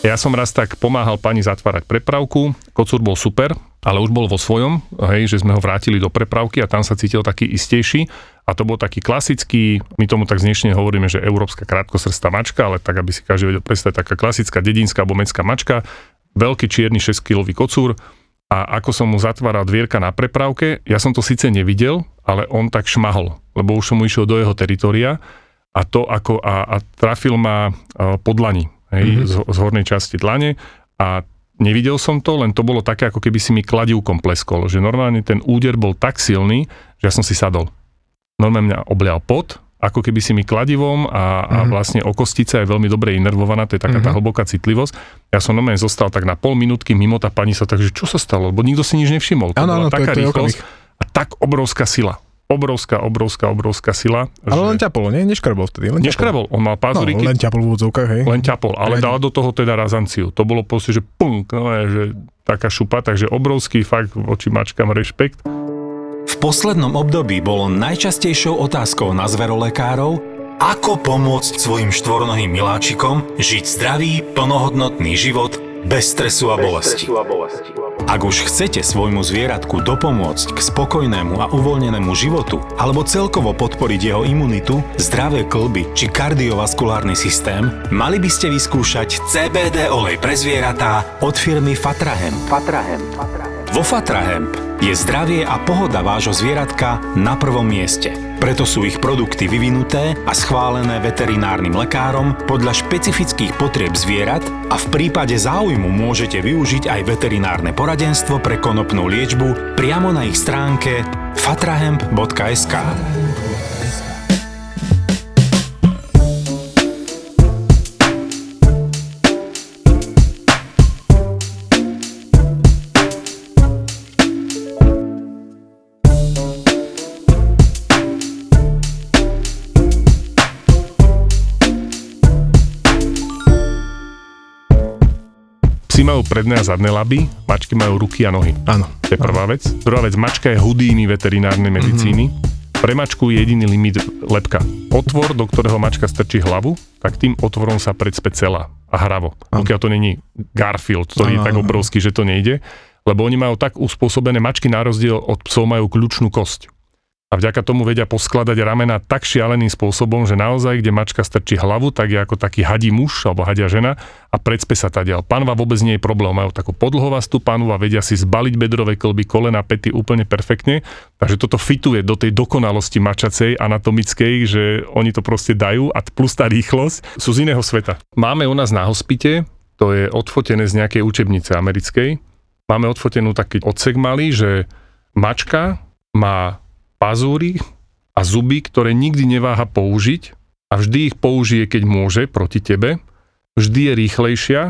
Ja som raz tak pomáhal pani zatvárať prepravku, kocúr bol super, ale už bol vo svojom, hej, že sme ho vrátili do prepravky a tam sa cítil taký istejší. A to bol taký klasický, my tomu tak znešne hovoríme, že európska krátkosrstá mačka, ale tak, aby si každý vedel predstaviť, taká klasická dedinská alebo mecká mačka, veľký čierny 6-kilový kocúr. A ako som mu zatváral dvierka na prepravke, ja som to síce nevidel, ale on tak šmahol, lebo už som mu išiel do jeho teritoria. A to ako a, a trafil ma po dlani hej, mm-hmm. z, z hornej časti dlane a nevidel som to, len to bolo také, ako keby si mi kladivkom pleskol, že normálne ten úder bol tak silný, že ja som si sadol. Normálne mňa oblial pot, ako keby si mi kladivom a, a mm-hmm. vlastne okostica je veľmi dobre inervovaná, to je taká mm-hmm. tá hlboká citlivosť. Ja som normálne zostal tak na pol minútky mimo tá pani sa, takže čo sa stalo, lebo nikto si nič nevšimol. To ano, bola ano, taká to je, to rýchlosť a tak obrovská sila obrovská, obrovská, obrovská sila. Ale že... len ťapol, nie? Neškrabol vtedy. Len Neškrabol, on mal pázuriky. No, len ťapol v úvodzovkách, hej. Len ťapol, ale dal do toho teda razanciu. To bolo proste, že punk, no že taká šupa, takže obrovský fakt voči mačkám rešpekt. V poslednom období bolo najčastejšou otázkou na zverolekárov, ako pomôcť svojim štvornohým miláčikom žiť zdravý, plnohodnotný život bez stresu a bolesti. Ak už chcete svojmu zvieratku dopomôcť k spokojnému a uvoľnenému životu alebo celkovo podporiť jeho imunitu, zdravé klby či kardiovaskulárny systém, mali by ste vyskúšať CBD olej pre zvieratá od firmy Fatrahem. Fatrahem. Vo Fatrahemp je zdravie a pohoda vášho zvieratka na prvom mieste. Preto sú ich produkty vyvinuté a schválené veterinárnym lekárom podľa špecifických potrieb zvierat a v prípade záujmu môžete využiť aj veterinárne poradenstvo pre konopnú liečbu priamo na ich stránke fatrahemp.sk. Psi majú predné a zadné laby, mačky majú ruky a nohy. Áno. To je prvá vec. Druhá vec, mačka je hudíny veterinárnej medicíny. Mm-hmm. Pre mačku je jediný limit lepka. Otvor, do ktorého mačka strčí hlavu, tak tým otvorom sa predspe celá a hravo. Pokiaľ to není Garfield, ktorý je tak obrovský, že to nejde. Lebo oni majú tak uspôsobené, mačky na rozdiel od psov majú kľúčnú kosť a vďaka tomu vedia poskladať ramena tak šialeným spôsobom, že naozaj, kde mačka strčí hlavu, tak je ako taký hadí muž alebo hadia žena a predspe sa ďal. Pánva vôbec nie je problém, majú takú podlhovastú pánvu a vedia si zbaliť bedrové klby, kolena, pety úplne perfektne, takže toto fituje do tej dokonalosti mačacej, anatomickej, že oni to proste dajú a plus tá rýchlosť sú z iného sveta. Máme u nás na hospite, to je odfotené z nejakej učebnice americkej, máme odfotenú taký odsek malý, že mačka má pazúry a zuby, ktoré nikdy neváha použiť a vždy ich použije, keď môže, proti tebe. Vždy je rýchlejšia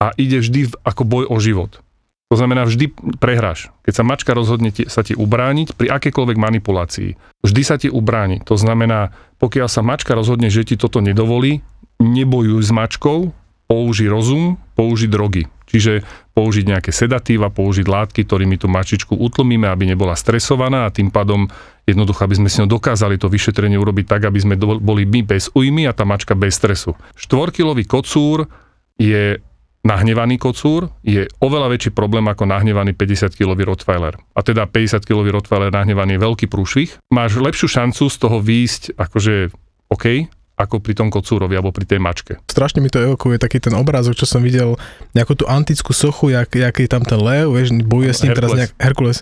a ide vždy ako boj o život. To znamená, vždy prehráš. Keď sa mačka rozhodne ti, sa ti ubrániť pri akékoľvek manipulácii, vždy sa ti ubráni. To znamená, pokiaľ sa mačka rozhodne, že ti toto nedovolí, nebojuj s mačkou, použi rozum, použi drogy. Čiže použiť nejaké sedatíva, použiť látky, ktorými tú mačičku utlmíme, aby nebola stresovaná a tým pádom jednoducho, aby sme si ňou dokázali to vyšetrenie urobiť tak, aby sme boli my bez ujmy a tá mačka bez stresu. Štvorkilový kocúr je nahnevaný kocúr je oveľa väčší problém ako nahnevaný 50-kilový Rottweiler. A teda 50-kilový Rottweiler nahnevaný je veľký prúšvih. Máš lepšiu šancu z toho výjsť akože OK, ako pri tom kocúrovi alebo pri tej mačke. Strašne mi to evokuje taký ten obrázok, čo som videl, nejakú tú antickú sochu, jak, jak je tam ten lev, vieš, bojuje s ním Herkules. teraz nejak Herkules.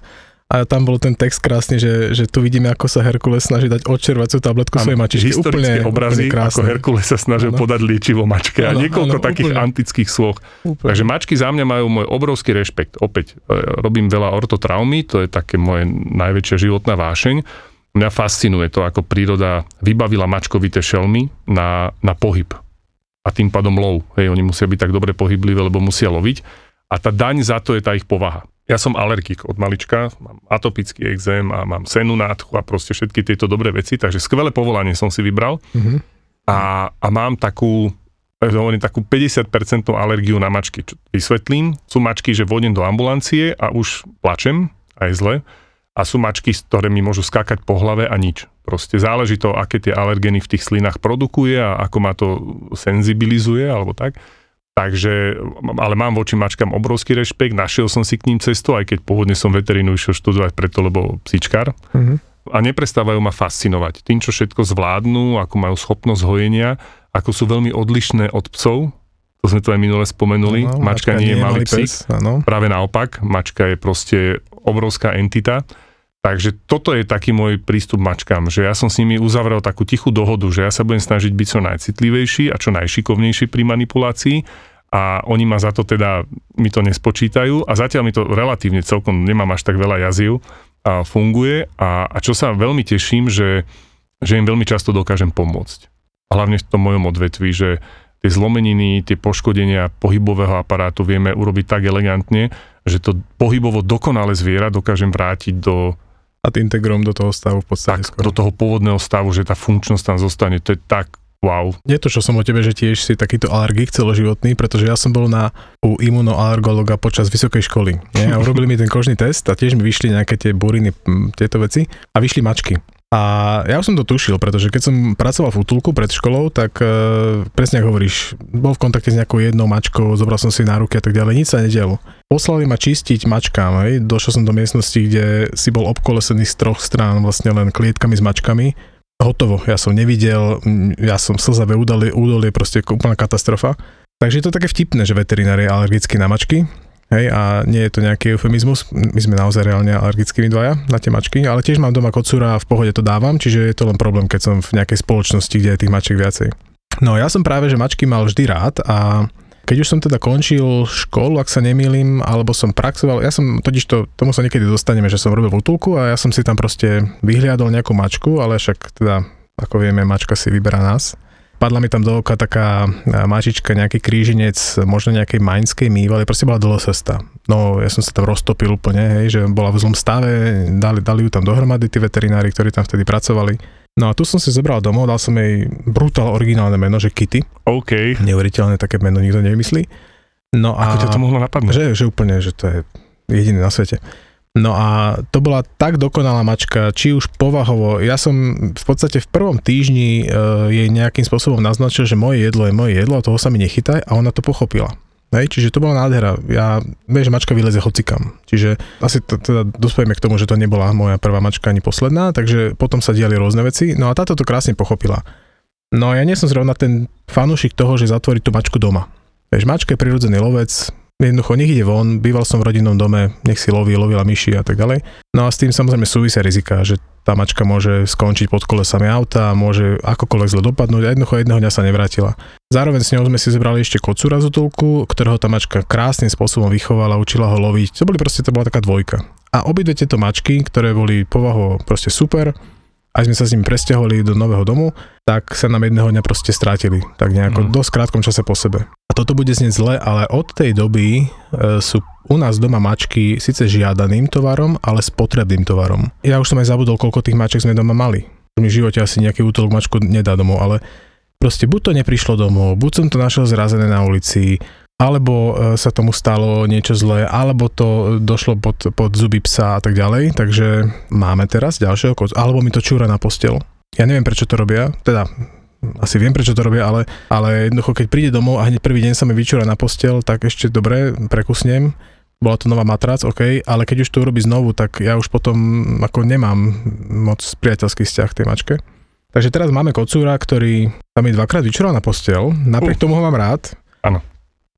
A tam bol ten text krásny, že, že tu vidíme, ako sa Herkules snaží dať odčervacú tabletku svojej mačičky. Historické úplne, obrazy, úplne ako Herkules sa snažil ano. podať liečivo mačke ano, a niekoľko ano, takých úplne. antických sloh. Úplne. Takže mačky za mňa majú môj obrovský rešpekt. Opäť, e, robím veľa ortotraumy, to je také moje najväčšia životná vášeň Mňa fascinuje to, ako príroda vybavila mačkovité šelmy na, na pohyb. A tým pádom lov. Hej, oni musia byť tak dobre pohyblivé, lebo musia loviť. A tá daň za to je tá ich povaha. Ja som alergik od malička, mám atopický exém a mám senu nádchu a proste všetky tieto dobré veci, takže skvelé povolanie som si vybral. Mm-hmm. A, a mám takú hovorím takú 50% alergiu na mačky. Čo vysvetlím, sú mačky, že vodem do ambulancie a už plačem, aj zle, a sú mačky, ktoré mi môžu skákať po hlave a nič. Proste záleží to, aké tie alergeny v tých slinách produkuje a ako ma to senzibilizuje, alebo tak. Takže, ale mám voči mačkám obrovský rešpekt, našiel som si k ním cestu, aj keď pôvodne som veterínu išiel študovať preto, lebo psičkár. Mm-hmm. A neprestávajú ma fascinovať tým, čo všetko zvládnu, ako majú schopnosť hojenia, ako sú veľmi odlišné od psov, to sme to aj minule spomenuli, no, mačka, mačka nie je malý psík, práve naopak, mačka je proste obrovská entita. Takže toto je taký môj prístup mačkám, že ja som s nimi uzavrel takú tichú dohodu, že ja sa budem snažiť byť čo najcitlivejší a čo najšikovnejší pri manipulácii a oni ma za to teda, mi to nespočítajú a zatiaľ mi to relatívne celkom, nemám až tak veľa jaziv a funguje a, a čo sa veľmi teším, že, že im veľmi často dokážem pomôcť. Hlavne v tom mojom odvetví, že tie zlomeniny, tie poškodenia pohybového aparátu vieme urobiť tak elegantne, že to pohybovo dokonalé zviera dokážem vrátiť do ad integrom do toho stavu v podstate tak, skoro. do toho pôvodného stavu, že tá funkčnosť tam zostane, to je tak wow. Je to, čo som o tebe, že tiež si takýto alergik celoživotný, pretože ja som bol na, u imunoalergologa počas vysokej školy. Nie? A urobili mi ten kožný test a tiež mi vyšli nejaké tie buriny, tieto veci a vyšli mačky. A ja už som to tušil, pretože keď som pracoval v útulku pred školou, tak e, presne ako hovoríš, bol v kontakte s nejakou jednou mačkou, zobral som si na ruky a tak ďalej, nič sa nedialo. Poslali ma čistiť mačkám, hej. došiel som do miestnosti, kde si bol obkolesený z troch strán vlastne len klietkami s mačkami. Hotovo, ja som nevidel, ja som slzavé údolie, údolie proste úplná katastrofa. Takže je to také vtipné, že veterinár je alergický na mačky, Hej, a nie je to nejaký eufemizmus, my sme naozaj reálne alergickí dvaja na tie mačky, ale tiež mám doma kocúra a v pohode to dávam, čiže je to len problém, keď som v nejakej spoločnosti, kde je tých mačiek viacej. No ja som práve, že mačky mal vždy rád a keď už som teda končil školu, ak sa nemýlim, alebo som praxoval, ja som totiž to, tomu sa niekedy dostaneme, že som robil v útulku a ja som si tam proste vyhliadol nejakú mačku, ale však teda, ako vieme, mačka si vyberá nás padla mi tam do oka taká mačička, nejaký kríženec, možno nejakej maňskej mývaly, proste bola cesta. No, ja som sa tam roztopil úplne, hej, že bola v zlom stave, dali, dali ju tam dohromady tí veterinári, ktorí tam vtedy pracovali. No a tu som si zobral domov, dal som jej brutál originálne meno, že Kitty. OK. Neuveriteľné také meno nikto nevymyslí. No a... Ako ťa to mohlo napadnúť? Že, že úplne, že to je jediné na svete. No a to bola tak dokonalá mačka, či už povahovo. Ja som v podstate v prvom týždni uh, jej nejakým spôsobom naznačil, že moje jedlo je moje jedlo a toho sa mi nechytaj a ona to pochopila. Hej, čiže to bola nádhera. Ja viem, že mačka vyleze hocikam. Čiže asi to, teda dospejeme k tomu, že to nebola moja prvá mačka ani posledná, takže potom sa diali rôzne veci. No a táto to krásne pochopila. No ja nie som zrovna ten fanúšik toho, že zatvorí tú mačku doma. Vieš, mačka je prirodzený lovec, Jednoducho, nech ide von, býval som v rodinnom dome, nech si loví, lovila myši a tak ďalej. No a s tým samozrejme súvisia rizika, že tá mačka môže skončiť pod kolesami auta, môže akokoľvek zle dopadnúť a jednoducho jedného dňa sa nevrátila. Zároveň s ňou sme si zebrali ešte kocúra z útulku, ktorého tá mačka krásnym spôsobom vychovala, učila ho loviť. To boli proste, to bola taká dvojka. A obidve tieto mačky, ktoré boli povahovo proste super, aj sme sa s nimi presťahovali do nového domu, tak sa nám jedného dňa proste strátili. Tak nejako mm. dosť krátkom čase po sebe. A toto bude znieť zle, ale od tej doby e, sú u nás doma mačky síce žiadaným tovarom, ale spotrebným tovarom. Ja už som aj zabudol, koľko tých maček sme doma mali. V živote asi nejaký útolok mačku nedá domov, ale proste buď to neprišlo domov, buď som to našiel zrazené na ulici, alebo e, sa tomu stalo niečo zlé, alebo to došlo pod, pod zuby psa a tak ďalej. Takže máme teraz ďalšieho kocu, alebo mi to čúra na postel. Ja neviem, prečo to robia, teda asi viem, prečo to robia, ale, ale jednoducho, keď príde domov a hneď prvý deň sa mi vyčúra na postel, tak ešte dobre, prekusnem. Bola to nová matrac, OK, ale keď už to urobí znovu, tak ja už potom ako nemám moc priateľský vzťah k tej mačke. Takže teraz máme kocúra, ktorý sa mi dvakrát vyčúral na postel, napriek uh. tomu ho mám rád. Áno.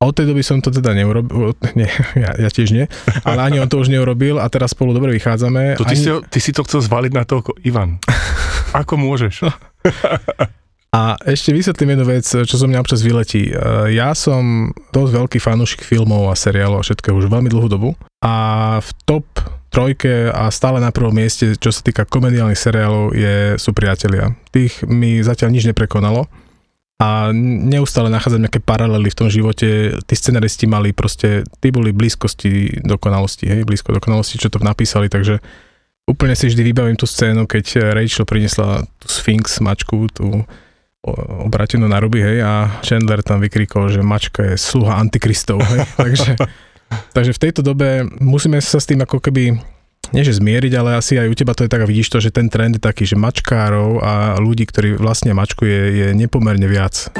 Od tej doby som to teda neurobil, nie, ja, ja tiež nie, ale ani on to už neurobil a teraz spolu dobre vychádzame. To ty, ani... si, ty si to chcel zvaliť na to, Ivan. Ako môžeš? A ešte vysvetlím jednu vec, čo zo mňa občas vyletí. E, ja som dosť veľký fanúšik filmov a seriálov a všetkého už veľmi dlhú dobu. A v top trojke a stále na prvom mieste, čo sa týka komediálnych seriálov, je, sú priatelia. Tých mi zatiaľ nič neprekonalo a neustále nachádzam nejaké paralely v tom živote. Tí scenaristi mali proste, tí boli blízkosti dokonalosti, hej, blízko dokonalosti, čo to napísali, takže úplne si vždy vybavím tú scénu, keď Rachel priniesla tú Sphinx mačku, tú obratenú na ruby, hej, a Chandler tam vykrikol, že mačka je sluha antikristov, hej, takže, takže v tejto dobe musíme sa s tým ako keby nie že zmieriť, ale asi aj u teba to je tak a vidíš to, že ten trend je taký, že mačkárov a ľudí, ktorí vlastne mačku je, je nepomerne viac.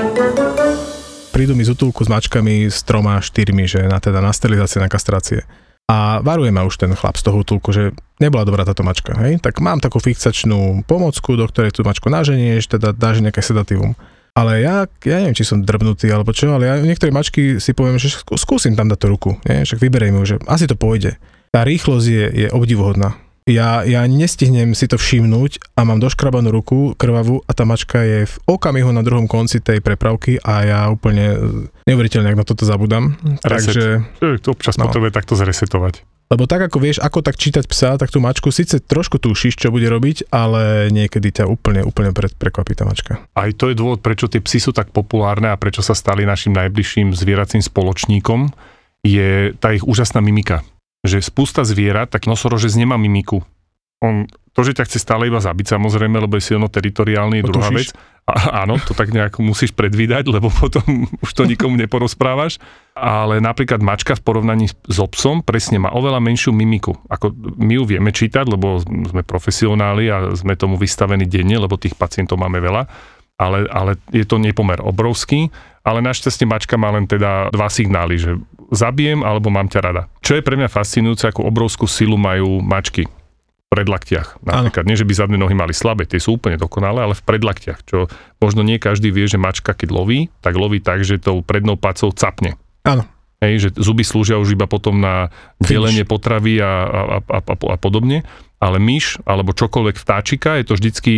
Prídu mi z útulku s mačkami s troma, štyrmi, že na, teda na sterilizácie, na kastrácie. A varuje ma už ten chlap z toho útulku, že nebola dobrá táto mačka, hej? Tak mám takú fixačnú pomocku, do ktorej tú mačku naženieš, teda dáš nejaké sedatívum. Ale ja, ja neviem, či som drbnutý alebo čo, ale ja niektoré mačky si poviem, že skúsim tam dať tú ruku, nie? však vyberiem ju, že asi to pôjde. Tá rýchlosť je, je obdivuhodná ja, ja nestihnem si to všimnúť a mám doškrabanú ruku krvavú a tá mačka je v okamihu na druhom konci tej prepravky a ja úplne neuveriteľne, ak na toto zabudám. Reset. Takže... To občas no. potrebuje takto zresetovať. Lebo tak ako vieš, ako tak čítať psa, tak tú mačku síce trošku tušíš, čo bude robiť, ale niekedy ťa úplne, úplne pre, prekvapí tá mačka. Aj to je dôvod, prečo tie psy sú tak populárne a prečo sa stali našim najbližším zvieracím spoločníkom, je tá ich úžasná mimika že spústa zvierat, tak nosorožec nemá mimiku. On, to, že ťa chce stále iba zabiť samozrejme, lebo je silno teritoriálny, je druhá vec. A, áno, to tak nejak musíš predvídať, lebo potom už to nikomu neporozprávaš. Ale napríklad mačka v porovnaní s obsom presne má oveľa menšiu mimiku. Ako my ju vieme čítať, lebo sme profesionáli a sme tomu vystavení denne, lebo tých pacientov máme veľa. Ale, ale je to nepomer obrovský, ale našťastie mačka má len teda dva signály, že zabijem alebo mám ťa rada. Čo je pre mňa fascinujúce, ako obrovskú silu majú mačky v predlaktiach. Napríklad, ano. nie že by zadné nohy mali slabé, tie sú úplne dokonalé, ale v predlaktiach, čo možno nie každý vie, že mačka keď loví, tak loví tak, že tou prednou pacou capne. Áno. Hej, že zuby slúžia už iba potom na delenie potravy a, a, a, a, a podobne, ale myš alebo čokoľvek vtáčika je to vždycky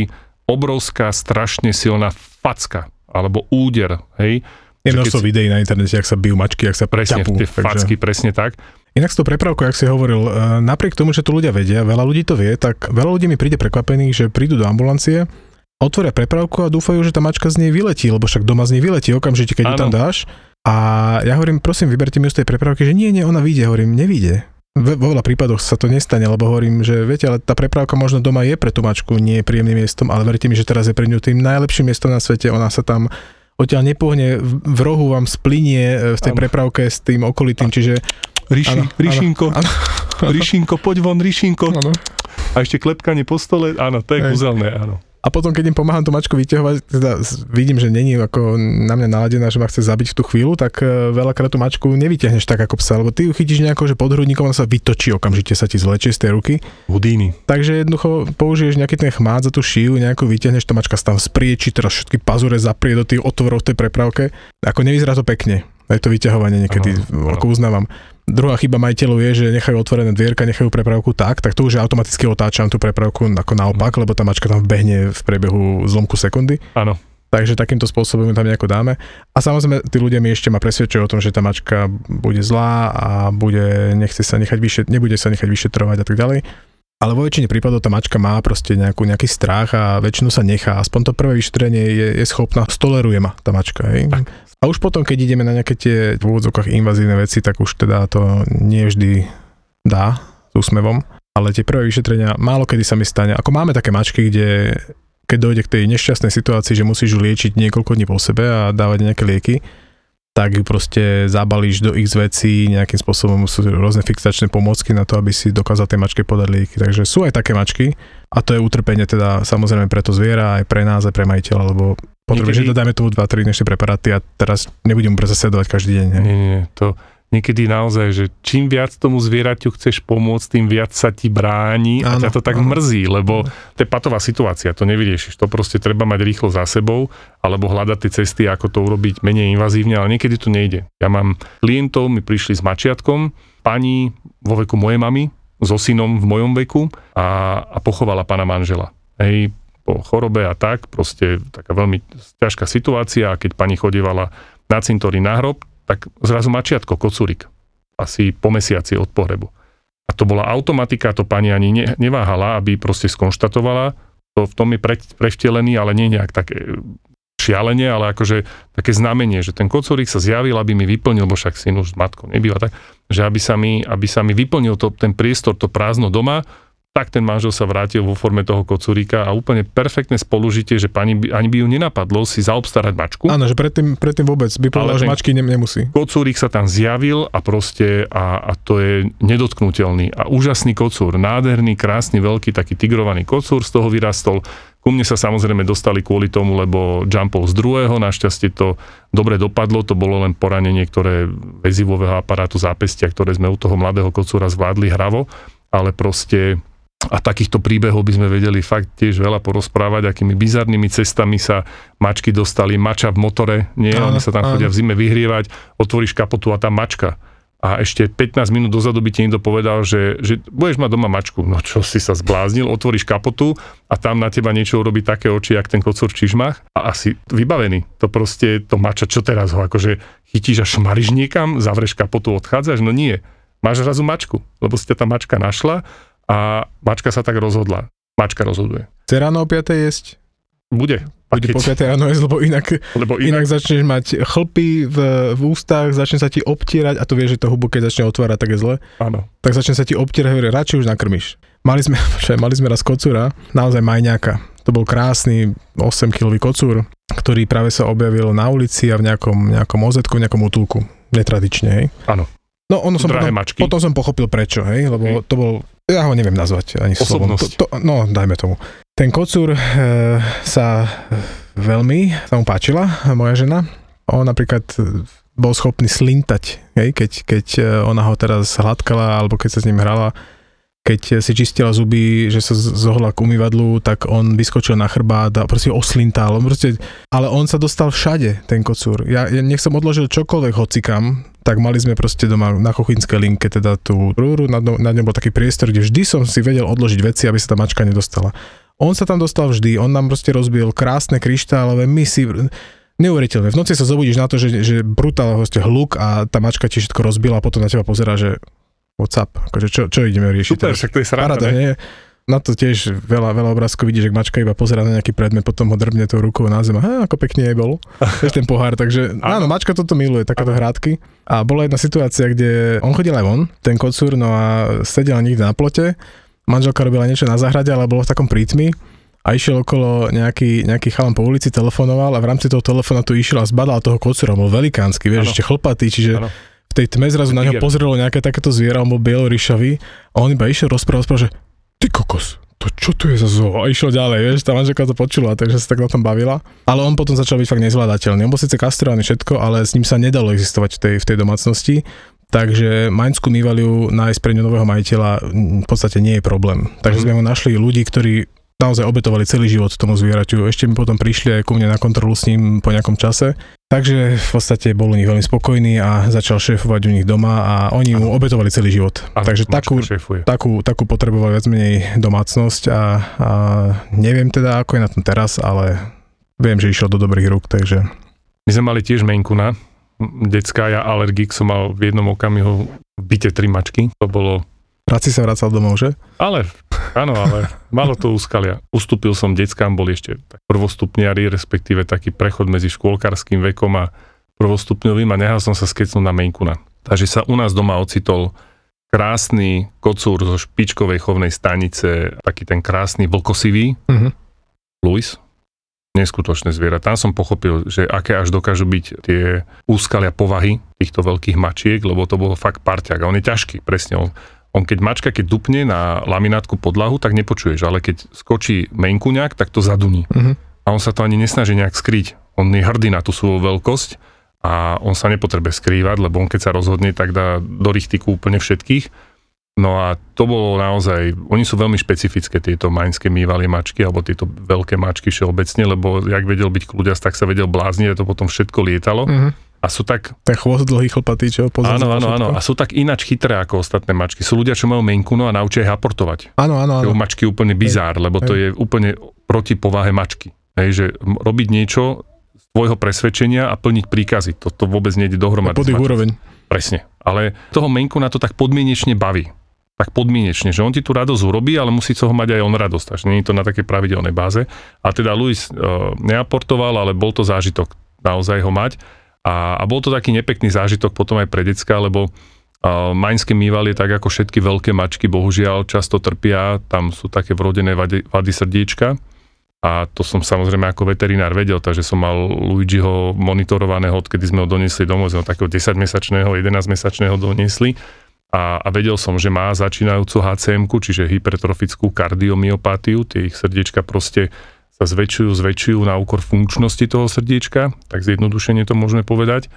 obrovská, strašne silná facka alebo úder, hej, je množstvo videí na internete, ak sa bijú mačky, ak sa presne, ťapú. Tie takže... facky, presne tak. Inak s tou prepravkou, ak si hovoril, e, napriek tomu, že to ľudia vedia, veľa ľudí to vie, tak veľa ľudí mi príde prekvapených, že prídu do ambulancie, otvoria prepravku a dúfajú, že tá mačka z nej vyletí, lebo však doma z nej vyletí okamžite, keď ju tam dáš. A ja hovorím, prosím, vyberte mi z tej prepravky, že nie, nie, ona vyjde. Hovorím, nevíde. Vo veľa prípadoch sa to nestane, lebo hovorím, že viete, ale tá prepravka možno doma je pre tú mačku nie je príjemným miestom, ale verte mi, že teraz je pre ňu tým najlepším miestom na svete, ona sa tam odtiaľ nepohne, v rohu vám splinie e, v tej ano. prepravke s tým okolitým, čiže... Ríši, ano, Ríšinko, ano, ano. Ríšinko, poď von, Ríšinko. Ano. A ešte klepkanie po stole, áno, to je kúzelné, áno. A potom, keď im pomáham tú mačku vyťahovať, teda vidím, že není ako na mňa naladená, že ma chce zabiť v tú chvíľu, tak e, veľakrát tú mačku nevyťahneš tak ako psa, lebo ty ju chytíš nejako, že pod hrudníkom sa vytočí, okamžite sa ti zlečie z tej ruky. Hudíny. Takže jednoducho použiješ nejaký ten chmát za tú šiju, nejakú vyťahneš, tá mačka sa tam sprieči, teraz všetky pazure zaprie do tých otvorov v tej prepravke. Ako nevyzerá to pekne. Aj to vyťahovanie niekedy, ano, ako uznávam. Druhá chyba majiteľov je, že nechajú otvorené dvierka, nechajú prepravku tak, tak to už automaticky otáčam tú prepravku ako naopak, lebo tá mačka tam vbehne v priebehu zlomku sekundy. Áno. Takže takýmto spôsobom tam nejako dáme. A samozrejme, tí ľudia mi ešte ma presvedčujú o tom, že tá mačka bude zlá a bude, nechce sa nechať vyšet, nebude sa nechať vyšetrovať a tak ďalej. Ale vo väčšine prípadov tá mačka má proste nejakú, nejaký strach a väčšinu sa nechá. Aspoň to prvé vyšetrenie je, je schopná, stoleruje ma tá mačka. Hej? Tak. A už potom, keď ideme na nejaké tie v úvodzokách invazívne veci, tak už teda to nie vždy dá s úsmevom. Ale tie prvé vyšetrenia, málo kedy sa mi stane. Ako máme také mačky, kde keď dojde k tej nešťastnej situácii, že musíš ju liečiť niekoľko dní po sebe a dávať nejaké lieky, tak ju proste zabalíš do x vecí, nejakým spôsobom sú rôzne fixačné pomôcky na to, aby si dokázal tej mačke podať lieky. Takže sú aj také mačky a to je utrpenie teda samozrejme pre to zviera, aj pre nás, aj pre majiteľa, lebo Potrebuješ, že dajme tomu 2-3 dnešné preparáty a teraz nebudem mu sledovať každý deň. Nie, nie, to niekedy naozaj, že čím viac tomu zvieraťu chceš pomôcť, tým viac sa ti bráni áno, a ťa to tak áno. mrzí, lebo to je patová situácia, to nevyriešiš. To proste treba mať rýchlo za sebou, alebo hľadať tie cesty, ako to urobiť menej invazívne, ale niekedy to nejde. Ja mám klientov, mi prišli s mačiatkom, pani vo veku mojej mamy, so synom v mojom veku a, a pochovala pána manžela. Hej, po chorobe a tak, proste taká veľmi ťažká situácia keď pani chodievala na cintorí na hrob, tak zrazu mačiatko, kocúrik, asi po mesiaci od pohrebu. A to bola automatika, to pani ani ne, neváhala, aby proste skonštatovala, to v tom je pre, prevtelený, ale nie nejak také šialenie, ale akože také znamenie, že ten kocúrik sa zjavil, aby mi vyplnil, bo však syn už s matkou nebýva tak, že aby sa mi, aby sa mi vyplnil to, ten priestor, to prázdno doma, tak ten manžel sa vrátil vo forme toho kocúrika a úplne perfektné spolužitie, že pani by, ani by ju nenapadlo si zaobstarať mačku. Áno, že predtým, predtým vôbec by povedal, že mačky ne, nemusí. Kocúrik sa tam zjavil a proste a, a to je nedotknutelný a úžasný kocúr, nádherný, krásny, veľký, taký tigrovaný kocúr, z toho vyrastol. Ku mne sa samozrejme dostali kvôli tomu, lebo jumpol z druhého, našťastie to dobre dopadlo, to bolo len poranenie, ktoré väzivového aparátu zápestia, ktoré sme u toho mladého kocúra zvládli hravo, ale proste a takýchto príbehov by sme vedeli fakt tiež veľa porozprávať, akými bizarnými cestami sa mačky dostali, mača v motore, nie, áno, oni sa tam áno. chodia v zime vyhrievať, otvoríš kapotu a tam mačka. A ešte 15 minút dozadu by ti niekto povedal, že, že budeš mať doma mačku. No čo si sa zbláznil, otvoríš kapotu a tam na teba niečo urobí také oči, jak ten kocúr v čižmách a asi vybavený. To proste, to mača, čo teraz ho akože chytíš a šmariš niekam, zavreš kapotu, odchádzaš? No nie. Máš razu mačku, lebo si ťa tá mačka našla a mačka sa tak rozhodla. Mačka rozhoduje. Chce ráno o 5. jesť? Bude. Bude po 5. ráno jesť, lebo inak, lebo inak... inak začneš mať chlpy v, v ústach, začne sa ti obtierať a to vieš, že to hubu, keď začne otvárať, tak je zle. Áno. Tak začne sa ti obtierať, hovorí, radšej už nakrmiš. Mali sme, čo, mali sme raz kocúra, naozaj majňáka. To bol krásny 8-kilový kocúr, ktorý práve sa objavil na ulici a v nejakom, nejakom ozetku, v nejakom útulku. Netradične, hej. Áno. No ono som potom, mačky. potom som pochopil prečo, hej, lebo hej. to bol, ja ho neviem nazvať ani slovom. To, to, no, dajme tomu. Ten kocúr e, sa veľmi, sa mu páčila, moja žena. On napríklad eh, bol schopný slintať, hej, keď, keď eh, ona ho teraz hladkala, alebo keď sa s ním hrala, keď si čistila zuby, že sa zohla k umývadlu, tak on vyskočil na chrbát a proste oslintal. Proste, ale on sa dostal všade, ten kocúr. Ja, ja nech som odložil čokoľvek hocikam, tak mali sme proste doma na Chochinskej linke teda tú rúru, nad ňou bol taký priestor, kde vždy som si vedel odložiť veci, aby sa tá mačka nedostala. On sa tam dostal vždy, on nám proste rozbil krásne kryštálové, my si neuveriteľné. V noci sa zobudíš na to, že, že brutálne hluk a tá mačka ti všetko rozbila a potom na teba pozera, že WhatsApp, akože čo, čo ideme riešiť? Super, však to je sranda, Parada, nie? Na to tiež veľa, veľa obrázkov vidíš, že mačka iba pozera na nejaký predmet, potom ho drbne tou rukou na zem. A ako pekne jej bol. Vieš ten pohár, takže áno, mačka toto miluje, takéto hrádky. A bola jedna situácia, kde on chodil aj von, ten kocúr, no a sedel niekde na plote, manželka robila niečo na zahrade, ale bolo v takom prítmi a išiel okolo nejaký, nejaký chalan po ulici, telefonoval a v rámci toho telefónu tu išiel a zbadal toho kocúra, bol velikánsky, vieš, ano. ešte chlpatý, čiže ano tej tme zrazu na ňo pozrelo nejaké takéto zviera, on bol bieloryšavý a on iba išiel rozprával, rozprával, že ty kokos, to čo tu je za zoo? A išiel ďalej, vieš, tá manželka to počula, takže sa tak na tom bavila. Ale on potom začal byť fakt nezvládateľný. On bol síce kastrovaný všetko, ale s ním sa nedalo existovať v tej, v tej domácnosti. Takže Mainskú mývaliu nájsť pre nového majiteľa v podstate nie je problém. Takže mm. sme mu našli ľudí, ktorí naozaj obetovali celý život tomu zvieraťu. Ešte mi potom prišli aj ku mne na kontrolu s ním po nejakom čase. Takže v podstate bol u nich veľmi spokojný a začal šéfovať u nich doma a oni mu obetovali celý život. Ano, Takže takú, takú, takú potreboval viac menej domácnosť a, a neviem teda, ako je na tom teraz, ale viem, že išiel do dobrých rúk, takže... My sme mali tiež menkuna, detská, ja alergik som mal v jednom okamihu byte tri mačky. To bolo Rád si sa vracal domov, že? Ale, áno, ale malo to úskalia. Ustúpil som deckám, boli ešte prvostupniari, respektíve taký prechod medzi škôlkarským vekom a prvostupňovým a nehal som sa skecnúť na Menkuna. Takže sa u nás doma ocitol krásny kocúr zo špičkovej chovnej stanice, taký ten krásny vlkosivý, uh-huh. Luis, neskutočné zviera. Tam som pochopil, že aké až dokážu byť tie úskalia povahy týchto veľkých mačiek, lebo to bolo fakt parťak a on je ťažký, presne on on keď mačka, keď dupne na laminátku podlahu, tak nepočuješ, ale keď skočí menkuňak, tak to zaduní. Uh-huh. A on sa to ani nesnaží nejak skryť. On je hrdý na tú svoju veľkosť a on sa nepotrebuje skrývať, lebo on keď sa rozhodne, tak dá do richtiku úplne všetkých. No a to bolo naozaj, oni sú veľmi špecifické, tieto maňské mývalie mačky, alebo tieto veľké mačky všeobecne, lebo jak vedel byť kľúďas, tak sa vedel blázniť a to potom všetko lietalo. Uh-huh a sú tak... Ten chvost dlhý chlpatý, čo pozor, Áno, áno, áno. A sú tak ináč chytré ako ostatné mačky. Sú ľudia, čo majú menku no a naučia ich aportovať. Áno, áno, áno. mačky úplne bizár, lebo to je úplne proti povahe mačky. Hej, že robiť niečo z tvojho presvedčenia a plniť príkazy. Toto vôbec nejde dohromady. Pod ich úroveň. Presne. Ale toho menku na to tak podmienečne baví. Tak podmienečne, že on ti tú radosť urobí, ale musí toho mať aj on radosť. Takže nie je to na takej pravidelnej báze. A teda Luis uh, neaportoval, ale bol to zážitok naozaj ho mať. A, a bol to taký nepekný zážitok potom aj pre decka, lebo Maňské mývalie, tak ako všetky veľké mačky, bohužiaľ často trpia, tam sú také vrodené vady, vady srdiečka. A to som samozrejme ako veterinár vedel, takže som mal Luigiho monitorovaného, odkedy sme ho doniesli domov, sme ho takého 10-mesačného, 11-mesačného doniesli. A, a vedel som, že má začínajúcu hcm čiže hypertrofickú kardiomyopatiu, tie ich srdiečka proste sa zväčšujú, zväčšujú na úkor funkčnosti toho srdiečka, tak zjednodušene to môžeme povedať.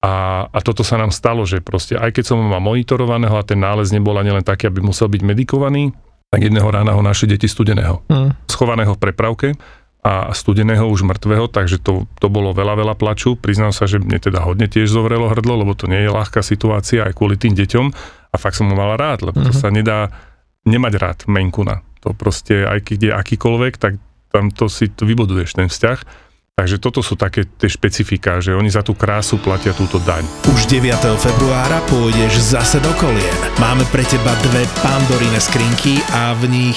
A, a toto sa nám stalo, že proste aj keď som ho mal monitorovaného a ten nález nebol ani len taký, aby musel byť medikovaný, tak jedného rána ho našli deti studeného. Mm. Schovaného v prepravke a studeného už mŕtvého, takže to, to bolo veľa, veľa plaču. Priznám sa, že mne teda hodne tiež zovrelo hrdlo, lebo to nie je ľahká situácia aj kvôli tým deťom a fakt som ho mal rád, lebo mm-hmm. to mhm. sa nedá nemať rád menkuna. To proste, aj keď je akýkoľvek, tak tam to si to vybuduješ, ten vzťah. Takže toto sú také tie špecifika, že oni za tú krásu platia túto daň. Už 9. februára pôjdeš zase do kolien. Máme pre teba dve pandorine skrinky a v nich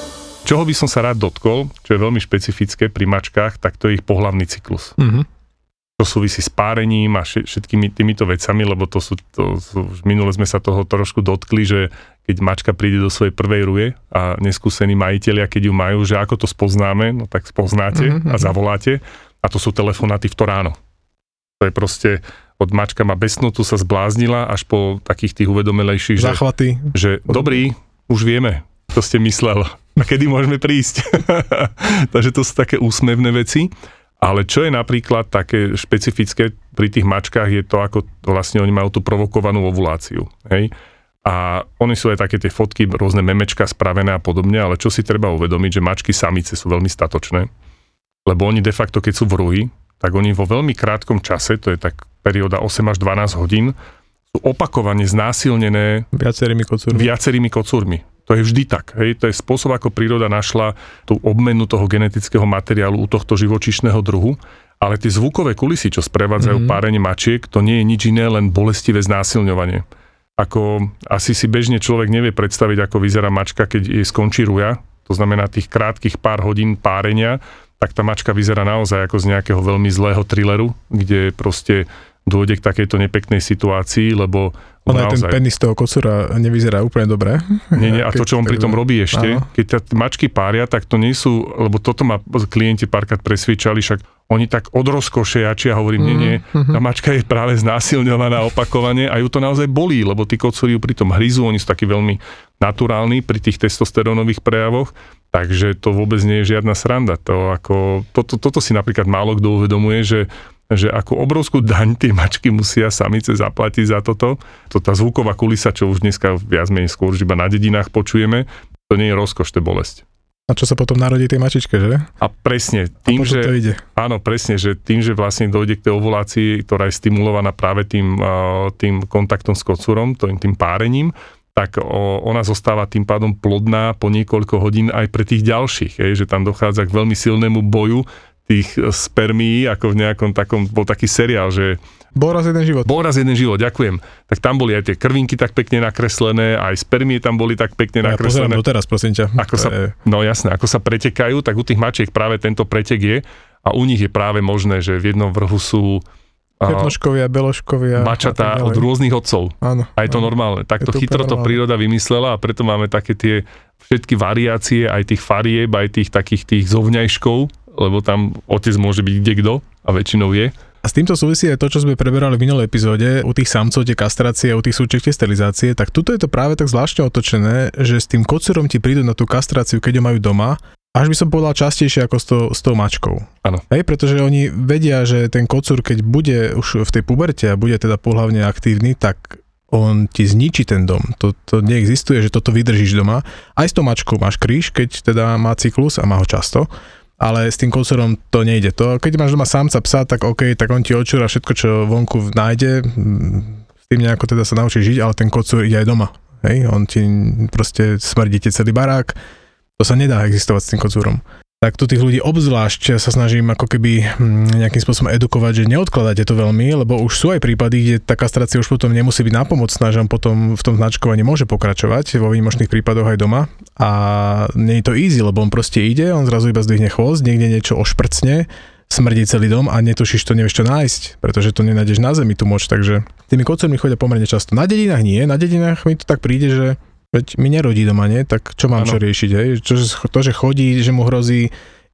Čoho by som sa rád dotkol, čo je veľmi špecifické pri mačkách, tak to je ich pohlavný cyklus. Mm-hmm. To súvisí s párením a všetkými týmito vecami, lebo to sú, to sú, minule sme sa toho trošku dotkli, že keď mačka príde do svojej prvej ruje a neskúsení majiteľia, keď ju majú, že ako to spoznáme, no tak spoznáte mm-hmm. a zavoláte a to sú telefonáty v to ráno. To je proste od mačka ma besnotu sa zbláznila až po takých tých uvedomelejších, že, že dobrý, už vieme, to ste myslel a kedy môžeme prísť. Takže to sú také úsmevné veci. Ale čo je napríklad také špecifické pri tých mačkách je to, ako vlastne oni majú tú provokovanú ovuláciu. Hej? A oni sú aj také tie fotky, rôzne memečka spravené a podobne, ale čo si treba uvedomiť, že mačky samice sú veľmi statočné, lebo oni de facto, keď sú v ruji, tak oni vo veľmi krátkom čase, to je tak perióda 8 až 12 hodín, sú opakovane znásilnené viacerými kocúrmi. Viacerými kocúrmi. To je vždy tak. Hej? To je spôsob, ako príroda našla tú obmenu toho genetického materiálu u tohto živočišného druhu. Ale tie zvukové kulisy, čo sprevádzajú mm-hmm. párenie mačiek, to nie je nič iné, len bolestivé znásilňovanie. Ako asi si bežne človek nevie predstaviť, ako vyzerá mačka, keď jej skončí ruja, to znamená tých krátkých pár hodín párenia, tak tá mačka vyzerá naozaj ako z nejakého veľmi zlého thrilleru, kde proste dôjde k takejto nepeknej situácii, lebo on aj ten penis toho kocúra nevyzerá úplne dobre. Nie, nie, a to, čo on pritom robí ešte, áno. keď ťa mačky pária, tak to nie sú, lebo toto ma klienti párkrát presvičali, však oni tak od rozkoše jačia, hovorím, nie, nie, mhm, tá mhm. mačka je práve znásilňovaná opakovane a ju to naozaj bolí, lebo tí kocúri ju pritom hryzú, oni sú takí veľmi naturálni pri tých testosterónových prejavoch, takže to vôbec nie je žiadna sranda. To ako, toto, toto si napríklad málo kto uvedomuje, že že ako obrovskú daň tie mačky musia samice zaplatiť za toto. To tá zvuková kulisa, čo už dneska viac menej skôr iba na dedinách počujeme, to nie je rozkoš, to je bolesť. A čo sa potom narodí tej mačičke, že? A presne, tým, a že... To ide. Áno, presne, že tým, že vlastne dojde k tej ovulácii, ktorá je stimulovaná práve tým, tým kontaktom s kocúrom, tým, tým párením, tak ona zostáva tým pádom plodná po niekoľko hodín aj pre tých ďalších, je, že tam dochádza k veľmi silnému boju tých spermií, ako v nejakom takom, bol taký seriál, že bol raz jeden život. Bol raz jeden život, ďakujem. Tak tam boli aj tie krvinky tak pekne nakreslené, aj spermie tam boli tak pekne ja nakreslené. Ja teraz, prosím ťa. Ako sa, je... No jasné, ako sa pretekajú, tak u tých mačiek práve tento pretek je a u nich je práve možné, že v jednom vrhu sú Černoškovia, beloškovia. Mačatá od rôznych otcov. Áno. A je to áno. normálne. Takto to chytro to príroda vymyslela a preto máme také tie všetky variácie, aj tých farieb, aj tých takých tých zovňajškov, lebo tam otec môže byť kde kto a väčšinou je. A s týmto súvisí aj to, čo sme preberali v minulej epizóde, u tých samcov tie kastrácie, u tých súčiek tie sterilizácie, tak tuto je to práve tak zvláštne otočené, že s tým kocúrom ti prídu na tú kastráciu, keď ho majú doma, až by som povedal častejšie ako s, to, s tou mačkou. Áno. Hej, pretože oni vedia, že ten kocúr, keď bude už v tej puberte a bude teda pohľavne aktívny, tak on ti zničí ten dom. To, to neexistuje, že toto vydržíš doma. Aj s tou mačkou máš kríž, keď teda má cyklus a má ho často ale s tým kocorom to nejde. To, keď máš doma samca psa, tak OK, tak on ti odčúra všetko, čo vonku nájde, s tým nejako teda sa naučí žiť, ale ten kocúr ide aj doma. hej, on ti proste smrdíte celý barák, to sa nedá existovať s tým kocúrom tak tu tých ľudí obzvlášť sa snažím ako keby hm, nejakým spôsobom edukovať, že neodkladajte to veľmi, lebo už sú aj prípady, kde tá kastrácia už potom nemusí byť nápomocná, že on potom v tom značkovaní môže pokračovať vo výnimočných prípadoch aj doma a nie je to easy, lebo on proste ide, on zrazu iba zdvihne chvost, niekde niečo ošprcne, smrdí celý dom a netušíš to, nevieš čo nájsť, pretože to nenájdeš na zemi tú moč, takže tými kocermi chodia pomerne často. Na dedinách nie, na dedinách mi to tak príde, že Veď mi nerodí doma, nie? Tak čo mám ano. čo riešiť, hej? Čo, to, že chodí, že mu hrozí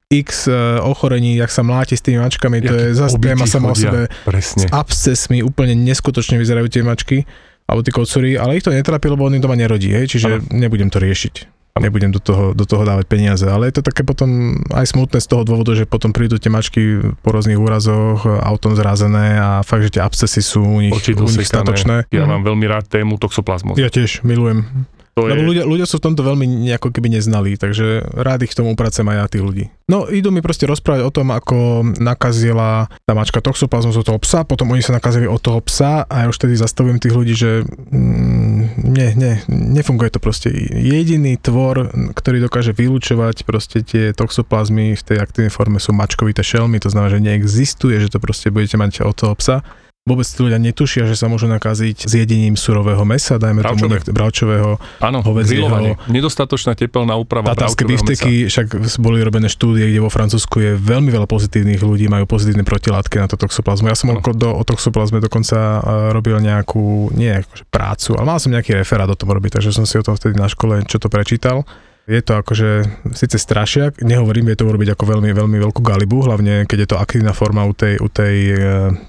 x uh, ochorení, jak sa mláti s tými mačkami, Jak to je zase téma sama o sebe. Presne. S abscesmi úplne neskutočne vyzerajú tie mačky, alebo tí kocory, ale ich to netrápi, lebo on im doma nerodí, hej? čiže ano. nebudem to riešiť nebudem do toho, do toho dávať peniaze. Ale je to také potom aj smutné z toho dôvodu, že potom prídu tie mačky po rôznych úrazoch, autom zrazené a fakt, že tie abscesy sú u nich, u nich statočné. Ja mám veľmi rád tému toxoplazmu. Ja tiež milujem. To Lebo je... ľudia, ľudia sú v tomto veľmi nejako keby neznali, takže rád ich k tomu pracujem aj ja tých ľudí. No idú mi proste rozprávať o tom, ako nakazila tá mačka toxoplazmus od toho psa, potom oni sa nakazili od toho psa a ja už tedy zastavujem tých ľudí, že mm, nie, nie, nefunguje to proste. Jediný tvor, ktorý dokáže vylúčovať proste tie toxoplazmy v tej aktívnej forme sú mačkovité šelmy, to znamená, že neexistuje, že to proste budete mať od toho psa vôbec ľudia netušia, že sa môžu nakaziť s jedením surového mesa, dajme Bravčové. tomu niekto, bravčového, Áno, hovedzieho. Nedostatočná tepelná úprava Tatárske bifteky, však boli robené štúdie, kde vo Francúzsku je veľmi veľa pozitívnych ľudí, majú pozitívne protilátky na to toxoplazmu. Ja som ano. do, o toxoplazme dokonca robil nejakú, nie akože prácu, ale mal som nejaký referát o tom robiť, takže som si o tom vtedy na škole čo to prečítal. Je to akože síce strašiak, nehovorím, je to urobiť ako veľmi, veľmi veľkú galibu, hlavne keď je to aktívna forma u tej, u tej uh,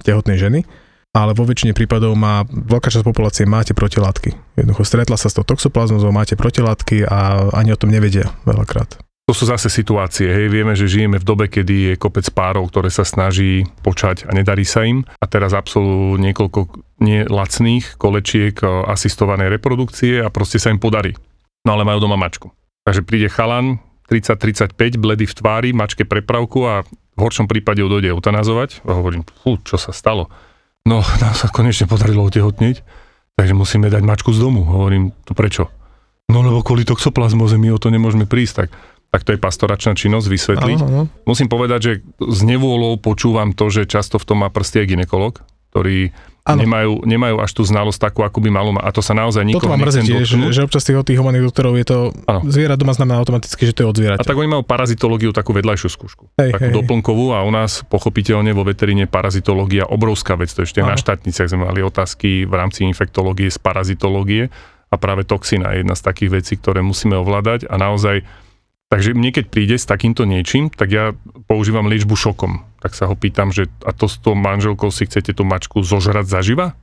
tehotnej ženy ale vo väčšine prípadov má veľká časť populácie máte protilátky. Jednoducho stretla sa s tou toxoplazmozou, máte protilátky a ani o tom nevedia veľakrát. To sú zase situácie, hej, vieme, že žijeme v dobe, kedy je kopec párov, ktoré sa snaží počať a nedarí sa im a teraz absolvujú niekoľko nelacných kolečiek e, asistovanej reprodukcie a proste sa im podarí. No ale majú doma mačku. Takže príde chalan, 30-35, bledy v tvári, mačke prepravku a v horšom prípade ju dojde eutanazovať a hovorím, fú, čo sa stalo? No, nám sa konečne podarilo otehotniť, takže musíme dať mačku z domu. Hovorím, to prečo? No lebo kvôli toxoplazmoze my o to nemôžeme prísť, tak, tak to je pastoračná činnosť vysvetliť. Aha, aha. Musím povedať, že s nevôľou počúvam to, že často v tom má prstie ginekolog, ktorý Ano. Nemajú, nemajú až tú znalosť takú, ako by malo A to sa naozaj nikoho Toto mám mrzí tiež, že, že občas tých, tých humaných doktorov je to, ano. zviera doma znamená automaticky, že to je od zvieraťa. A tak oni majú parazitológiu, takú vedľajšiu skúšku. Hej, takú hej. doplnkovú a u nás pochopiteľne vo veteríne parazitológia obrovská vec. To ešte ano. na štátniciach sme mali otázky v rámci infektológie z parazitológie a práve toxina je jedna z takých vecí, ktoré musíme ovládať a naozaj Takže mne keď príde s takýmto niečím, tak ja používam liečbu šokom. Tak sa ho pýtam, že a to s tou manželkou si chcete tú mačku zožrať zaživa?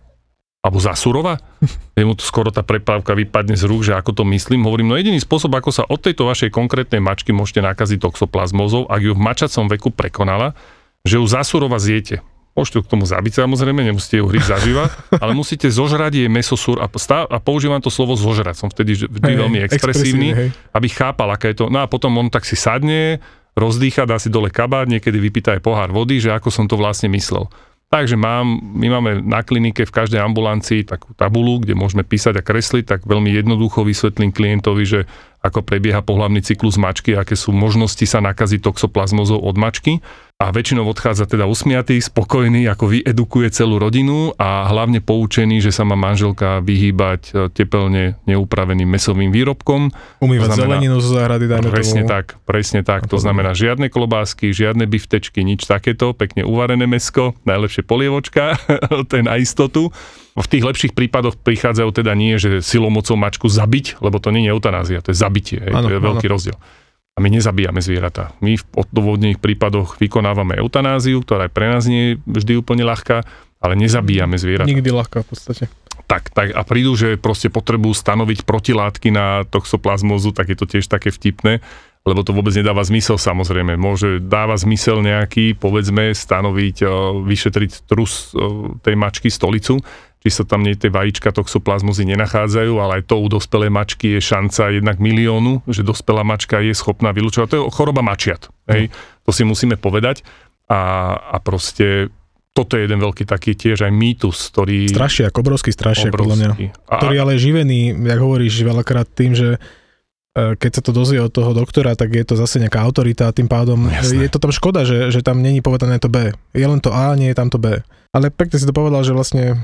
Alebo zasurova? Mu to skoro tá prepávka vypadne z rúk, že ako to myslím. Hovorím, no jediný spôsob, ako sa od tejto vašej konkrétnej mačky môžete nakaziť toxoplazmozou, ak ju v mačacom veku prekonala, že ju zasurova zjete. Môžete ju k tomu zabiť samozrejme, nemusíte ju hryť zaživa, ale musíte zožrať jej mesosúr a, stá, a používam to slovo zožrať. Som vtedy vždy hey, veľmi expresívny, hej. aby chápal, aké je to. No a potom on tak si sadne, rozdýcha, dá si dole kabát, niekedy vypýta aj pohár vody, že ako som to vlastne myslel. Takže mám, my máme na klinike v každej ambulancii takú tabulu, kde môžeme písať a kresliť, tak veľmi jednoducho vysvetlím klientovi, že ako prebieha pohľavný cyklus mačky, aké sú možnosti sa nakaziť toxoplazmozou od mačky a väčšinou odchádza teda usmiatý, spokojný, ako vyedukuje celú rodinu a hlavne poučený, že sa má manželka vyhýbať e, tepelne neupraveným mesovým výrobkom. Umývať znamená, zeleninu zo záhrady, dajme Presne tomu. tak, presne tak. To znamená žiadne klobásky, žiadne biftečky, nič takéto, pekne uvarené mesko, najlepšie polievočka, je na istotu. V tých lepších prípadoch prichádzajú teda nie, že silomocou mačku zabiť, lebo to nie je eutanázia, to je zabitie, hej, ano, to je veľký ano. rozdiel. A my nezabíjame zvieratá. My v odôvodnených prípadoch vykonávame eutanáziu, ktorá je pre nás nie vždy úplne ľahká, ale nezabíjame zvieratá. Nikdy ľahká v podstate. Tak, tak a prídu, že proste potrebujú stanoviť protilátky na toxoplazmozu, tak je to tiež také vtipné, lebo to vôbec nedáva zmysel samozrejme. Môže dáva zmysel nejaký, povedzme, stanoviť, vyšetriť trus tej mačky stolicu, či sa tam nie tie vajíčka toxoplazmozy nenachádzajú, ale aj to u dospelej mačky je šanca jednak miliónu, že dospelá mačka je schopná vylúčovať. To je choroba mačiat. Hej? Mm. To si musíme povedať. A, a proste toto je jeden veľký taký tiež aj mýtus, ktorý... Strašiak, obrovský strašiak, obrovský. podľa mňa. A, Ktorý ale je živený, jak hovoríš veľakrát tým, že e, keď sa to dozvie od toho doktora, tak je to zase nejaká autorita a tým pádom Jasné. je to tam škoda, že, že tam není povedané to B. Je len to A, nie je tam to B. Ale pekne si to povedal, že vlastne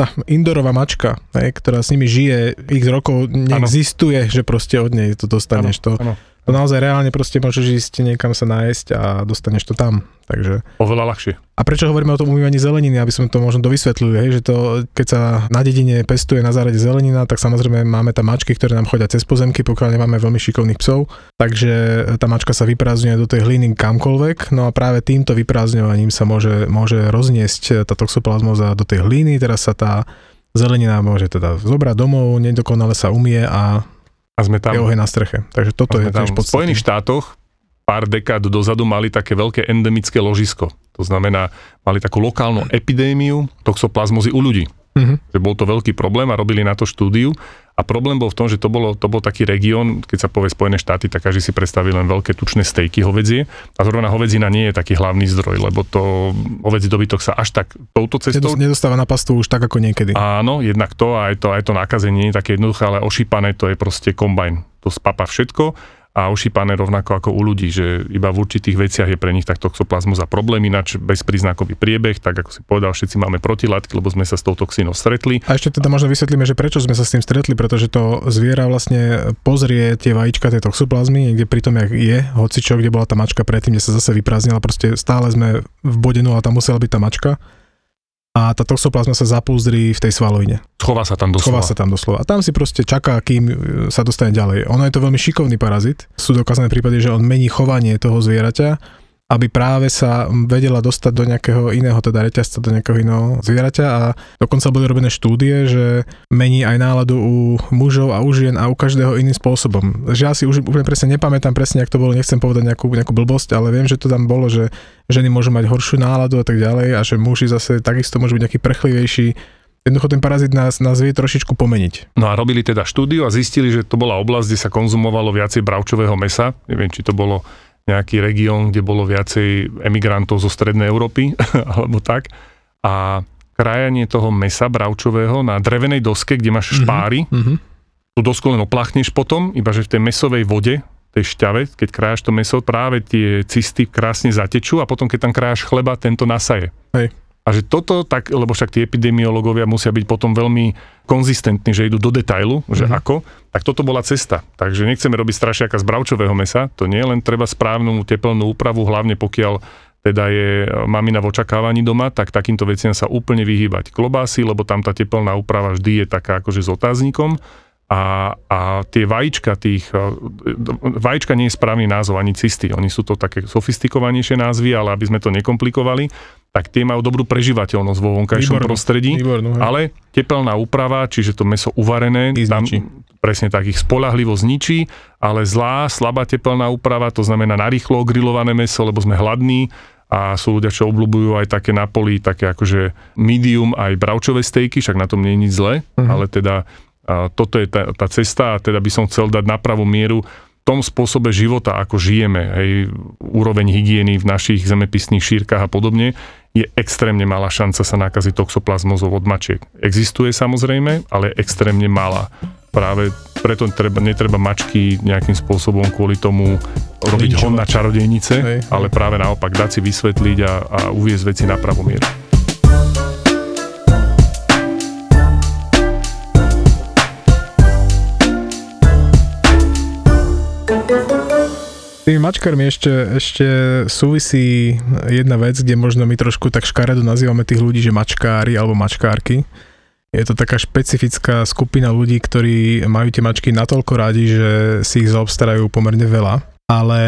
tá indorová mačka, hej, ktorá s nimi žije x rokov, neexistuje, že proste od nej to dostaneš. To, áno. to naozaj reálne proste môžeš ísť niekam sa nájsť a dostaneš to tam. Takže Oveľa ľahšie. a prečo hovoríme o tom umývaní zeleniny, aby sme to možno dovysvetlili, hej, že to, keď sa na dedine pestuje na zárade zelenina, tak samozrejme máme tam mačky, ktoré nám chodia cez pozemky, pokiaľ nemáme veľmi šikovných psov, takže tá mačka sa vyprázdňuje do tej hliny kamkoľvek, no a práve týmto vyprázdňovaním sa môže, môže rozniesť tá toxoplazmoza do tej hliny, teraz sa tá zelenina môže teda zobrať domov, nedokonale sa umie a A sme tam. je oheň na streche. Takže toto je tam. tiež V podstatné. Spojených štátoch pár dekád dozadu mali také veľké endemické ložisko. To znamená, mali takú lokálnu epidémiu toxoplazmozy u ľudí. Mhm. Že bol to veľký problém a robili na to štúdiu. A problém bol v tom, že to, bolo, to bol taký región, keď sa povie Spojené štáty, tak každý si predstaví len veľké tučné stejky hovedzie. A zrovna hovedzina nie je taký hlavný zdroj, lebo to hovedzí dobytok sa až tak touto cestou Nedos- Nedostáva na pastu už tak ako niekedy. Áno, jednak to, aj to, aj to nakazenie nie je také jednoduché, ale ošípané to je proste kombajn. To spapa všetko a ošípané rovnako ako u ľudí, že iba v určitých veciach je pre nich tak toxoplazmoza problém, ináč bezpríznakový priebeh, tak ako si povedal, všetci máme protilátky, lebo sme sa s tou toxínou stretli. A ešte teda možno vysvetlíme, že prečo sme sa s tým stretli, pretože to zviera vlastne pozrie tie vajíčka tej toxoplazmy, niekde pri tom, jak je, hocičo, kde bola tá mačka predtým, kde sa zase vyprázdnila, proste stále sme v bode nula, tam musela byť tá mačka. A tá toxoplazma sa zapúzdri v tej svalovine. Schová sa tam doslova. sa tam doslova. A tam si proste čaká, kým e, sa dostane ďalej. Ono je to veľmi šikovný parazit. Sú dokázané prípady, že on mení chovanie toho zvieraťa, aby práve sa vedela dostať do nejakého iného, teda reťazca, do nejakého iného zvieraťa a dokonca boli robené štúdie, že mení aj náladu u mužov a u žien a u každého iným spôsobom. Že ja si už úplne presne nepamätám presne, ak to bolo, nechcem povedať nejakú, nejakú blbosť, ale viem, že to tam bolo, že ženy môžu mať horšiu náladu a tak ďalej a že muži zase takisto môžu byť nejaký prchlivejší. Jednoducho ten parazit nás, nás vie trošičku pomeniť. No a robili teda štúdiu a zistili, že to bola oblasť, kde sa konzumovalo viacej bravčového mesa. Neviem, či to bolo nejaký región, kde bolo viacej emigrantov zo strednej Európy, alebo tak. A krajanie toho mesa bravčového na drevenej doske, kde máš špáry, Mhm. tú dosku len opláchneš potom, iba že v tej mesovej vode, tej šťave, keď krájaš to meso, práve tie cysty krásne zatečú a potom, keď tam krájaš chleba, tento nasaje. Hej. A že toto, tak, lebo však tí epidemiológovia musia byť potom veľmi konzistentní, že idú do detailu, že Mhm. ako, tak toto bola cesta. Takže nechceme robiť strašiaka z bravčového mesa, to nie len treba správnu teplnú úpravu, hlavne pokiaľ teda je e, mamina v očakávaní doma, tak takýmto veciam sa úplne vyhýbať. Klobásy, lebo tam tá teplná úprava vždy je taká akože s otáznikom a, a tie vajíčka tých, e, vajíčka nie je správny názov ani cysty, oni sú to také sofistikovanejšie názvy, ale aby sme to nekomplikovali, tak tie majú dobrú prežívateľnosť vo vonkajšom Výbornú. prostredí, Výbornú, hej. ale teplná úprava, čiže to meso uvarené, tam presne tak ich spolahlivo zničí, ale zlá, slabá teplná úprava, to znamená narýchlo grillované meso, lebo sme hladní a sú ľudia, čo obľúbujú aj také na poli, také akože medium, aj bravčové stejky, však na tom nie je nič zlé, Mhm. ale teda a toto je tá, tá cesta a teda by som chcel dať na pravú mieru v tom spôsobe života, ako žijeme, hej, úroveň hygieny v našich zemepisných šírkach a podobne, je extrémne malá šanca sa nakaziť toxoplazmozou od mačiek. Existuje samozrejme, ale je extrémne malá. Práve preto treba, netreba mačky nejakým spôsobom kvôli tomu robiť hon na čarodejnice, Hej. ale práve naopak dať si vysvetliť a, a uviezť veci na pravú mieru. S tými mačkármi ešte, ešte súvisí jedna vec, kde možno my trošku tak škaredo nazývame tých ľudí, že mačkári alebo mačkárky. Je to taká špecifická skupina ľudí, ktorí majú tie mačky natoľko radi, že si ich zaobstarajú pomerne veľa. Ale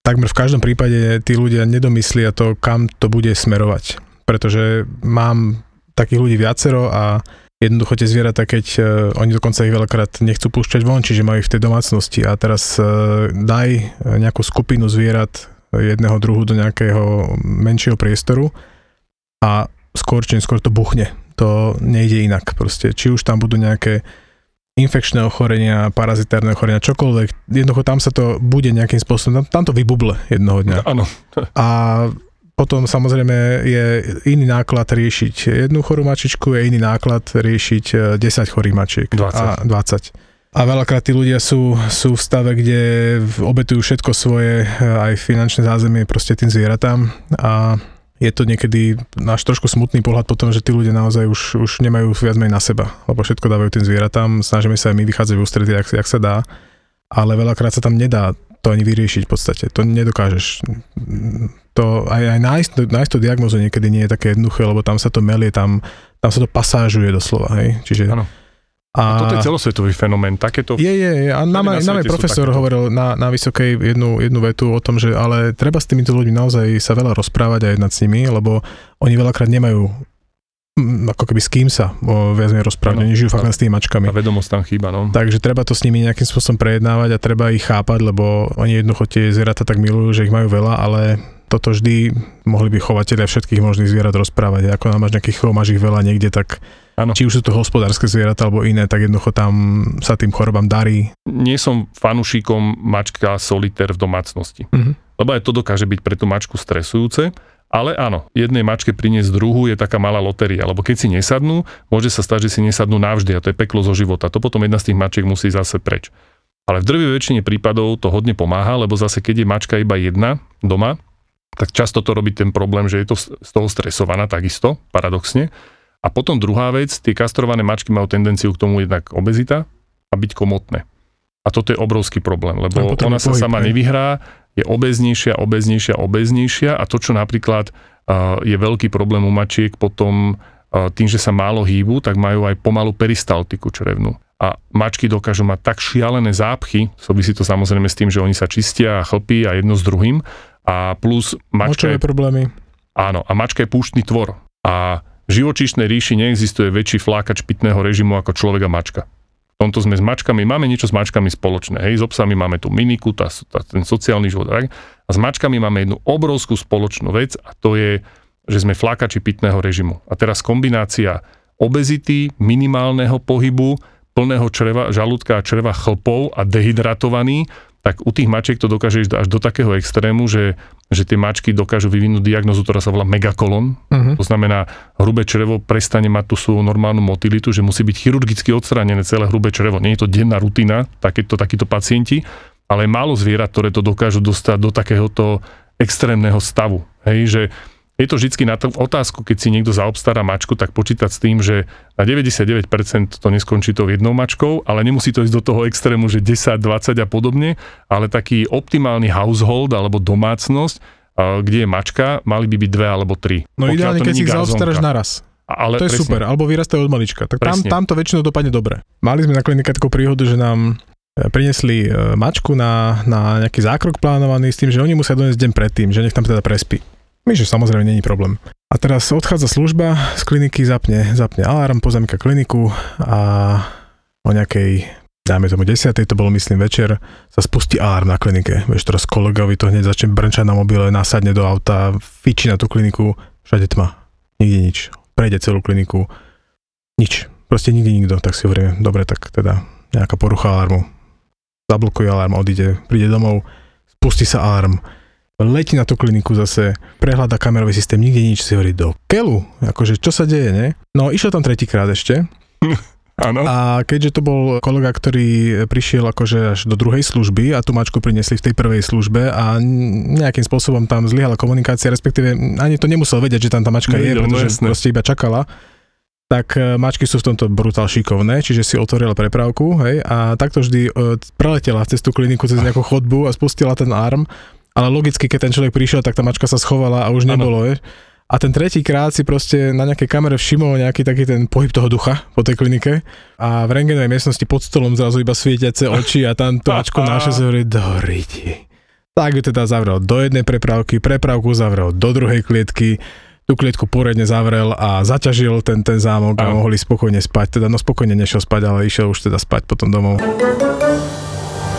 takmer v každom prípade tí ľudia nedomyslia to, kam to bude smerovať. Pretože mám takých ľudí viacero a jednoducho tie zvieratá, keď uh, oni dokonca ich veľakrát nechcú púšťať von, čiže majú ich v tej domácnosti a teraz uh, daj eh, nejakú skupinu zvierat jedného druhu do nejakého menšieho priestoru a skôr či neskôr to buchne. To nejde inak proste. Či už tam budú nejaké infekčné ochorenia, parazitárne ochorenia, čokoľvek. Jednoducho tam sa to bude nejakým spôsobom, tam, tam to vybuble jednoho dňa. Áno, A potom samozrejme je iný náklad riešiť jednu chorú mačičku, je iný náklad riešiť 10 e, chorých mačiek. 20. A 20. A veľakrát tí ľudia sú, sú v stave, kde obetujú všetko svoje, e, aj finančné zázemie proste tým zvieratám a je to niekedy náš trošku smutný pohľad potom, že tí ľudia naozaj už, už nemajú viac menej na seba, lebo všetko dávajú tým zvieratám, snažíme sa aj my vychádzať v ústrety, jak, jak sa dá, ale veľakrát sa tam nedá to ani vyriešiť v podstate, to nedokážeš. To, aj, aj nájsť, nájsť tú diagnozu niekedy nie je také jednoduché, lebo tam sa to melie, tam, tam sa to pasážuje doslova, hej, čiže... Ano a, a toto je celosvetový fenomén, takéto... Je, je, je. A nám, aj, nám aj profesor hovoril na, na Vysokej jednu, jednu vetu o tom, že ale treba s týmito ľuďmi naozaj sa veľa rozprávať a jednať s nimi, lebo oni veľakrát nemajú ako keby s kým sa o, viac menej rozprávať, oni žijú fakt len s tými mačkami. A vedomosť tam chýba, no. Takže treba to s nimi nejakým spôsobom prejednávať a treba ich chápať, lebo oni jednoducho tie zvieratá tak milujú, že ich majú veľa, ale toto vždy mohli by chovateľia všetkých možných zvierat rozprávať. Ako nám máš nejakých chov, máš ich veľa niekde, tak ano. či už sú to hospodárske zvieratá alebo iné, tak jednoducho tam sa tým chorobám darí. Nie som fanúšikom mačka solitér v domácnosti. Uh-huh. Lebo aj to dokáže byť pre tú mačku stresujúce. Ale áno, jednej mačke priniesť druhú je taká malá lotéria, lebo keď si nesadnú, môže sa stať, že si nesadnú navždy a to je peklo zo života. To potom jedna z tých mačiek musí zase preč. Ale v drvej väčšine prípadov to hodne pomáha, lebo zase keď je mačka iba jedna doma, tak často to robí ten problém, že je to z toho stresovaná takisto, paradoxne. A potom druhá vec, tie kastrované mačky majú tendenciu k tomu jednak obezita a byť komotné. A toto je obrovský problém, lebo ona sa pohyb, sama ne? nevyhrá, je obeznejšia, obeznejšia, obeznejšia a to, čo napríklad uh, je veľký problém u mačiek potom uh, tým, že sa málo hýbu, tak majú aj pomalú peristaltiku črevnú. A mačky dokážu mať tak šialené zápchy, súvisí to samozrejme s tým, že oni sa čistia a chlpí a jedno s druhým, a plus mačka Močové problémy. Áno, a mačka je púštny tvor. A v živočíšnej ríši neexistuje väčší flákač pitného režimu ako človek a mačka. Tomto sme s mačkami, máme niečo s mačkami spoločné. Hej, s obsami máme tú miniku, tá, tá, ten sociálny život. Tak? A s mačkami máme jednu obrovskú spoločnú vec a to je, že sme flákači pitného režimu. A teraz kombinácia obezity, minimálneho pohybu, plného čreva, žalúdka a čreva chlpov a dehydratovaný tak u tých mačiek to dokáže ísť až do takého extrému, že, že tie mačky dokážu vyvinúť diagnozu, ktorá sa volá megakolon. Uh-huh. To znamená, hrubé črevo prestane mať tú svoju normálnu motilitu, že musí byť chirurgicky odstránené celé hrubé črevo. Nie je to denná rutina, takéto, takíto pacienti, ale je málo zvierat, ktoré to dokážu dostať do takéhoto extrémneho stavu. Hej, že je to vždy na tú otázku, keď si niekto zaobstará mačku, tak počítať s tým, že na 99% to neskončí to jednou mačkou, ale nemusí to ísť do toho extrému, že 10, 20 a podobne, ale taký optimálny household alebo domácnosť, kde je mačka, mali by byť dve alebo tri. No ideálne, keď si ich zaobstaráš naraz. Ale to je presne. super, alebo vyrastajú od malička. Tak tam, tam to väčšinou dopadne dobre. Mali sme na klinike takú príhodu, že nám e, prinesli e, mačku na, na nejaký zákrok plánovaný s tým, že oni musia doniesť deň predtým, že nech tam teda prespí. My, že samozrejme není problém. A teraz odchádza služba z kliniky, zapne, zapne alarm, pozemka kliniku a o nejakej, dáme tomu 10. to bolo myslím večer, sa spustí alarm na klinike. Vieš, teraz kolegovi to hneď začne brnčať na mobile, nasadne do auta, fiči na tú kliniku, všade tma, nikde nič. Prejde celú kliniku, nič. Proste nikde nikto, tak si hovoríme, dobre, tak teda nejaká porucha alarmu. Zablokuje alarm, odíde, príde domov, spustí sa alarm letí na tú kliniku zase, prehľada kamerový systém, nikde nič, si hovorí do kelu, akože čo sa deje, ne? No išiel tam tretíkrát ešte. Áno. A keďže to bol kolega, ktorý prišiel akože až do druhej služby a tú mačku priniesli v tej prvej službe a nejakým spôsobom tam zlyhala komunikácia, respektíve ani to nemusel vedieť, že tam tá mačka Nevidel, je, pretože no proste iba čakala tak e, mačky sú v tomto brutál šikovné, čiže si otvorila prepravku, hej, a takto vždy e, preletela cez tú kliniku, cez nejakú chodbu a spustila ten arm ale logicky, keď ten človek prišiel, tak tá mačka sa schovala a už nebolo, vieš. A ten tretí krát si proste na nejakej kamere všimol nejaký taký ten pohyb toho ducha po tej klinike a v rengenovej miestnosti pod stolom zrazu iba svietiace oči a tam to ačko naše sa hovorí, doriti. Tak ju teda zavrel do jednej prepravky, prepravku zavrel do druhej klietky, tú klietku poriadne zavrel a zaťažil ten, ten zámok a mohli spokojne spať. Teda no spokojne nešiel spať, ale išiel už teda spať potom domov.